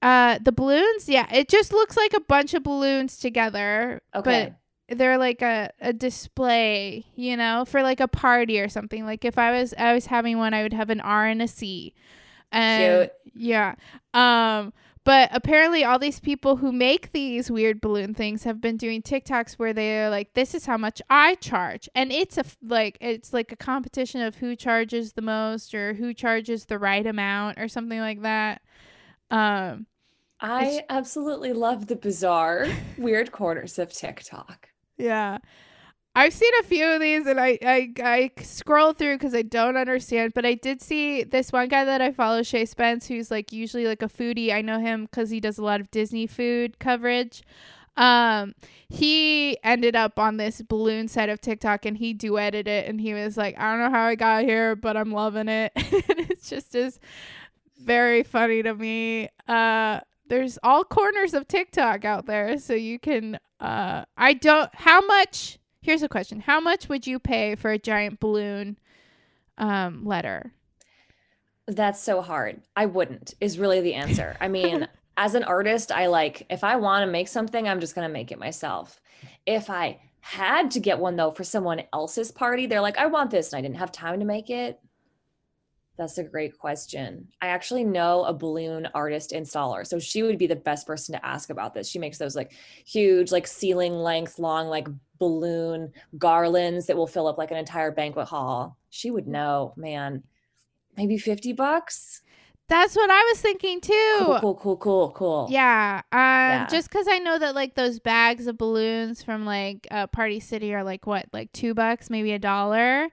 Uh, the balloons, yeah, it just looks like a bunch of balloons together. Okay. But they're like a, a display, you know, for like a party or something. Like if I was I was having one, I would have an R and a C. And Cute. yeah. Um but apparently all these people who make these weird balloon things have been doing TikToks where they're like this is how much I charge. And it's a f- like it's like a competition of who charges the most or who charges the right amount or something like that. Um I absolutely love the bizarre, weird corners of TikTok. Yeah. I've seen a few of these and I, I, I scroll through because I don't understand. But I did see this one guy that I follow, Shay Spence, who's like usually like a foodie. I know him because he does a lot of Disney food coverage. Um, he ended up on this balloon side of TikTok and he duetted it and he was like, I don't know how I got here, but I'm loving it. and it's just is very funny to me. Uh, there's all corners of TikTok out there, so you can. Uh, I don't. How much? Here's a question: How much would you pay for a giant balloon um, letter? That's so hard. I wouldn't, is really the answer. I mean, as an artist, I like, if I want to make something, I'm just going to make it myself. If I had to get one though for someone else's party, they're like, I want this, and I didn't have time to make it. That's a great question. I actually know a balloon artist installer. So she would be the best person to ask about this. She makes those like huge, like ceiling length, long, like balloon garlands that will fill up like an entire banquet hall. She would know, man. Maybe 50 bucks. That's what I was thinking too. Cool, cool, cool, cool, cool. Yeah, um, Yeah. just because I know that like those bags of balloons from like uh, Party City are like what, like two bucks, maybe a dollar.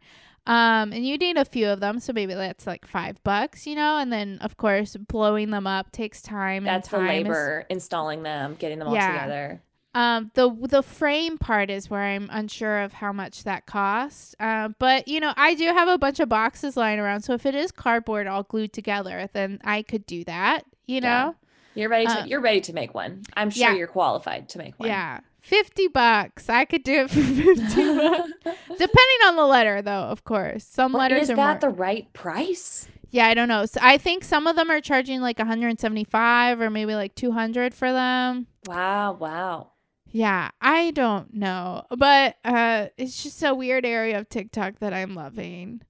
Um, and you need a few of them, so maybe that's like five bucks, you know. And then of course blowing them up takes time. That's the and time is- labor, installing them, getting them all Yeah. together. Um, the the frame part is where I'm unsure of how much that costs. Uh, but you know, I do have a bunch of boxes lying around, so if it is cardboard all glued together, then I could do that. You Yeah. know, You're ready to Uh, you're ready to make one. I'm sure yeah. you're qualified to make one. yeah, fifty bucks. I could do it for fifty bucks, depending on the letter, though. Of course, some letters is are Is that more. the right price? Yeah, I don't know. So I think some of them are charging like 175 or maybe like 200 for them. Wow, wow. Yeah, I don't know. But uh it's just a weird area of TikTok that I'm loving.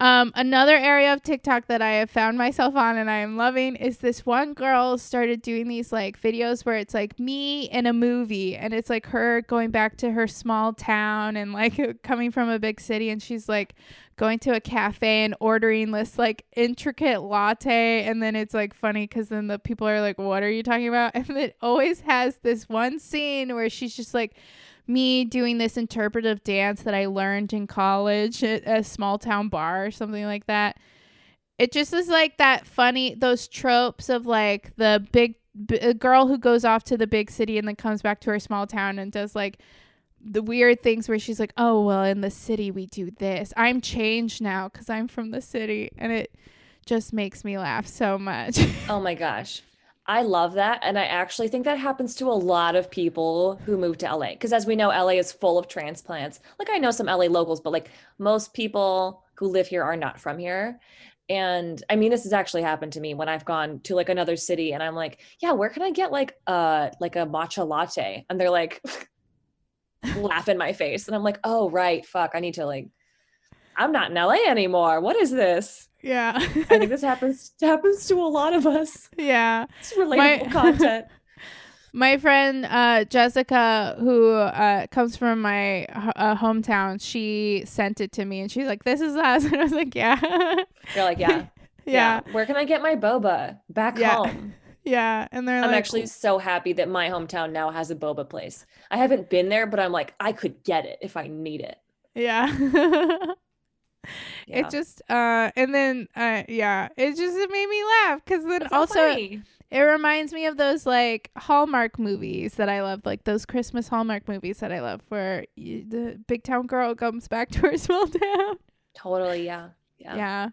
Um another area of TikTok that I have found myself on and I am loving is this one girl started doing these like videos where it's like me in a movie and it's like her going back to her small town and like coming from a big city and she's like going to a cafe and ordering this like intricate latte and then it's like funny because then the people are like what are you talking about? And it always has this one scene where she's just like me doing this interpretive dance that i learned in college at a small town bar or something like that it just is like that funny those tropes of like the big b- girl who goes off to the big city and then comes back to her small town and does like the weird things where she's like, "Oh, well, in the city we do this. I'm changed now cuz I'm from the city." And it just makes me laugh so much. Oh my gosh. I love that. And I actually think that happens to a lot of people who move to LA. Because as we know, LA is full of transplants. Like I know some LA locals, but like most people who live here are not from here. And I mean, this has actually happened to me when I've gone to like another city and I'm like, yeah, where can I get like uh like a matcha latte? And they're like laugh in my face. And I'm like, oh right, fuck. I need to like I'm not in LA anymore. What is this? Yeah. I think this happens happens to a lot of us. yeah. It's relatable content. My friend uh, Jessica, who uh, comes from my uh, hometown, she sent it to me and she's like, "This is us," and I was like, "Yeah, You're like, yeah, yeah, Where can I get my boba back Yeah. home? yeah." And they're I'm like, actually so happy that my hometown now has a boba place. I haven't been there, but I'm like, I could get it if I need it. yeah. Yeah. It just uh and then uh yeah, it just it made me laugh because then That's also funny. it reminds me of those like Hallmark movies that I love, like those Christmas Hallmark movies that I love, where you, the big town girl comes back to her small town. totally, yeah, yeah. Yeah.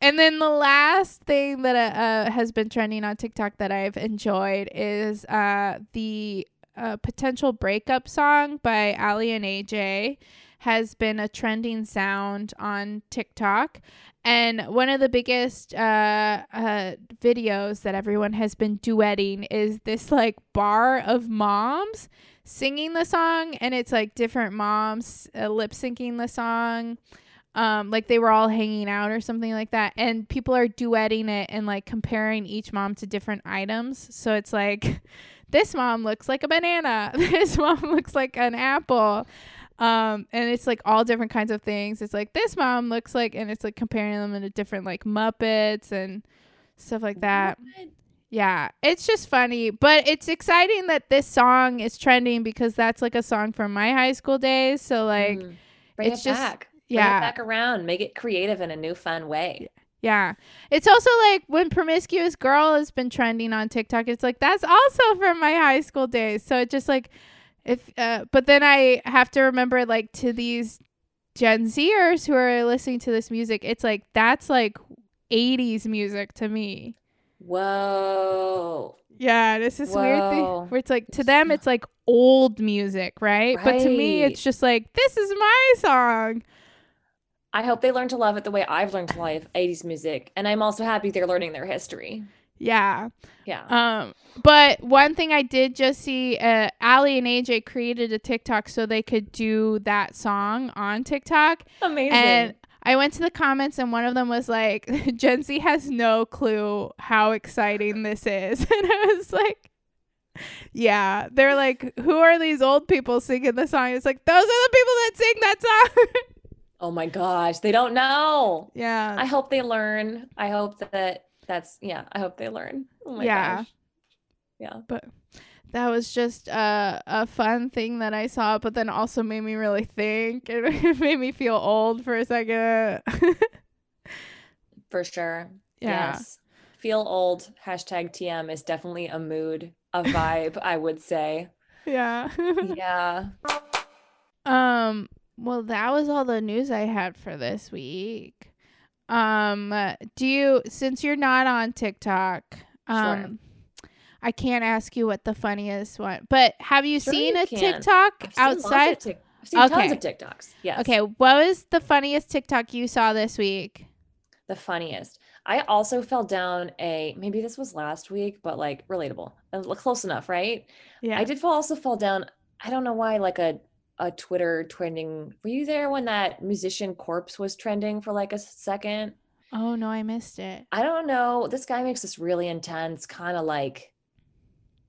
And then the last thing that uh, uh, has been trending on TikTok that I've enjoyed is uh, the uh, potential breakup song by Aly and AJ has been a trending sound on TikTok. And one of the biggest uh, uh, videos that everyone has been duetting is this like bar of moms singing the song, and it's like different moms uh, lip syncing the song. Um like they were all hanging out or something like that. And people are duetting it and like comparing each mom to different items. So it's like this mom looks like a banana. This mom looks like an apple um and it's like all different kinds of things it's like this mom looks like and it's like comparing them into different like muppets and stuff like that What? yeah, it's just funny, but it's exciting that this song is trending because that's like a song from my high school days. So like, Mm. Bring it's it just- back. Bring yeah, it back around. Make it creative in a new, fun way. Yeah. It's also like when Promiscuous Girl has been trending on TikTok, it's like that's also from my high school days. So it just like if uh but then I have to remember like to these Gen Zers who are listening to this music, it's like that's like 80s music to me. Whoa. Yeah, this is weird thing where it's like to them it's like old music, right? But to me it's just like this is my song. I hope they learn to love it the way I've learned to love 80s music. And I'm also happy they're learning their history. Yeah. Yeah. Um, but one thing I did just see, uh, Aly and AJ created a TikTok so they could do that song on TikTok, Amazing. and I went to the comments and one of them was like, "Gen Z has no clue how exciting this is," and I was like. Yeah, they're like, who are these old people singing the song? It's like those are the people that sing that song. oh my gosh. They don't know. yeah, I hope they learn. I hope that that's, yeah, I hope they learn. Oh my Yeah. gosh. Yeah. But that was just a a fun thing that I saw, but then also made me really think. It made me feel old for a second. For sure. yeah. Yes. Feel old. Hashtag TM is definitely a mood, a vibe, I would say. Yeah. Yeah. um well that was all the news I had for this week. Um do you since you're not on TikTok, um I can't ask you what the funniest one, but have you Sure seen you a can. TikTok I've seen lots of outside? Tik- I've seen tons of TikToks. Yes. Okay, what was the funniest TikTok you saw this week? the funniest. I also fell down a maybe this was last week, but like relatable, uh, close enough, right? Yeah. I did fall also fall down. I don't know why, like a a Twitter trending. Were you there when that musician corpse was trending for like a second? oh no, I missed it. I don't know. This guy makes this really intense, kind of like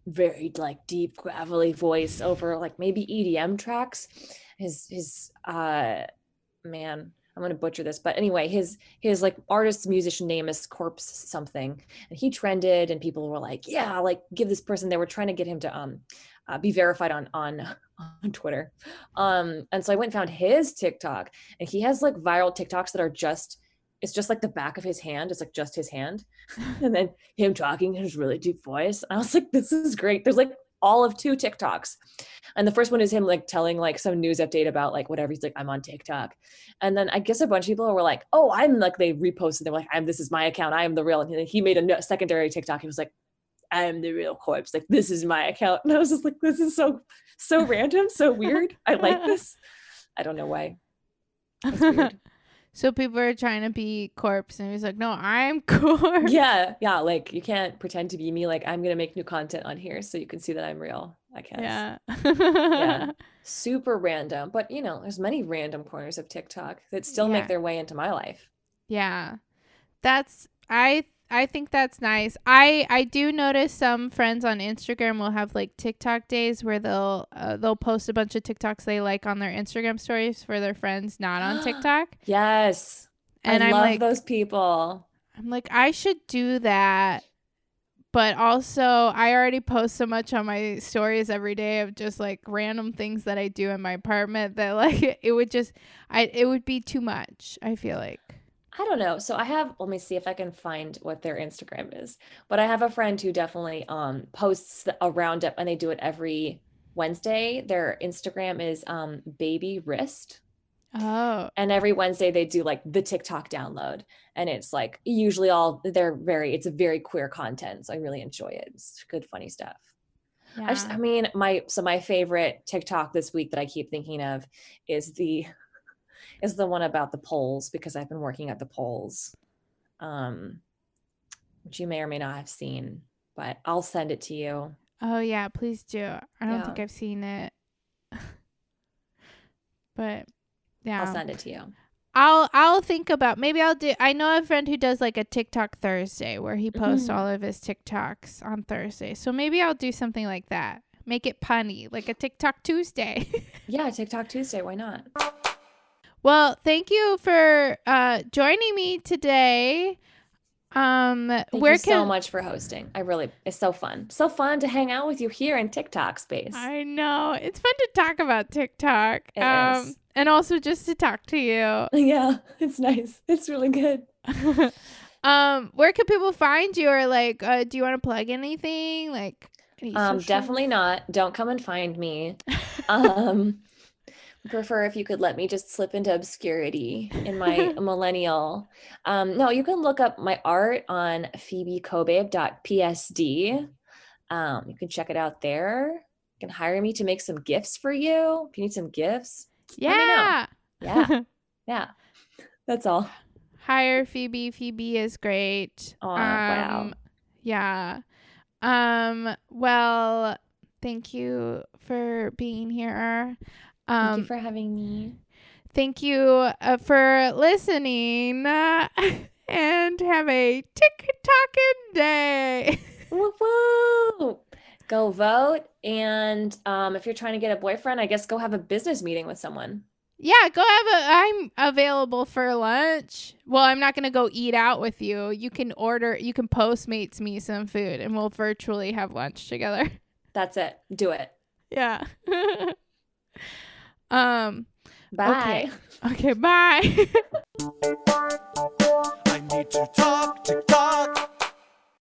very like deep, gravelly voice over like maybe EDM tracks. His his uh man, I'm gonna butcher this, but anyway, his his like artist musician name is Corpse something, and he trended, and people were like, yeah, like give this person. They were trying to get him to um uh, be verified on on on Twitter, um, and so I went and found his TikTok, and he has like viral TikToks that are just it's just like the back of his hand. It's like just his hand. and then him talking in his really deep voice. And I was like, this is great. There's like all of two TikToks. And the first one is him like telling like some news update about like whatever. He's like, I'm on TikTok. And then I guess a bunch of people were like, oh, I'm like, they reposted. They were like, I'm, this is my account. I am the real. And he- he made a secondary TikTok. He was like, I am the real corpse. Like, this is my account. And I was just like, this is so, so random, so weird. I like this. I don't know why. So people are trying to be corpse, and he's like, "No, I'm corpse." yeah yeah like you can't pretend to be me like i'm gonna make new content on here so you can see that i'm real i guess Yeah. Yeah. super random but you know there's many random corners of tiktok that still Yeah. make their way into my life Yeah. That's I I think that's nice. I I do notice some friends on Instagram will have like TikTok days where they'll uh, they'll post a bunch of TikToks they like on their Instagram stories for their friends not on TikTok. yes And i I'm love like those people I'm like I should do that. But also I already post so much on my stories every day of just like random things that I do in my apartment that like it would just I it would be too much, I feel like. I don't know so i have let me see if i can find what their instagram is but i have a friend who definitely um posts a roundup and they do it every wednesday their instagram is um baby wrist Oh. and every Wednesday they do like the TikTok download, and it's like usually all they're very it's a very queer content, so I really enjoy it. It's good, funny stuff. I just, yeah. I mean, my so my favorite TikTok this week that I keep thinking of is the is the one about the polls because I've been working at the polls, um, which you may or may not have seen, but I'll send it to you. Oh yeah, please do. I don't Yeah. think I've seen it. but yeah. I'll send it to you. I'll I'll think about maybe I'll do I know a friend who does like a TikTok Thursday where he posts Mhm. all of his TikToks on Thursday. So maybe I'll do something like that. Make it punny, like a TikTok Tuesday. Yeah, TikTok Tuesday. Why not? Well, thank you for uh joining me today. Um Thank where you can so much for hosting. I really, it's so fun. So fun to hang out with you here in TikTok space. I know. It's fun to talk about TikTok. It um is. and also just to talk to you. Yeah, it's nice. It's really good. um, where can people find you, or like, uh, do you want to plug anything? Like, Um, definitely not. Don't come and find me. Um, prefer if you could let me just slip into obscurity in my millennial. Um, no, you can look up my art on phoebekobabe.psd. Um, you can check it out there. You can hire me to make some gifts for you if you need some gifts. me know. yeah, Yeah, yeah. That's all. Hire Phoebe. Phoebe is great. Wow. Um, Yeah. Um. Well, thank you for being here. Thank Um. you for having me. thank you uh, for listening. uh, and have a tick-tocking day. Woo woo! Go vote. And um, if you're trying to get a boyfriend, I guess go have a business meeting with someone. Yeah, go have a. I'm available for lunch. Well, I'm not gonna go eat out with you. You can order. You can Postmates me some food, and we'll virtually have lunch together. That's it. Do it. Yeah. um. Bye. Okay. Okay. Bye.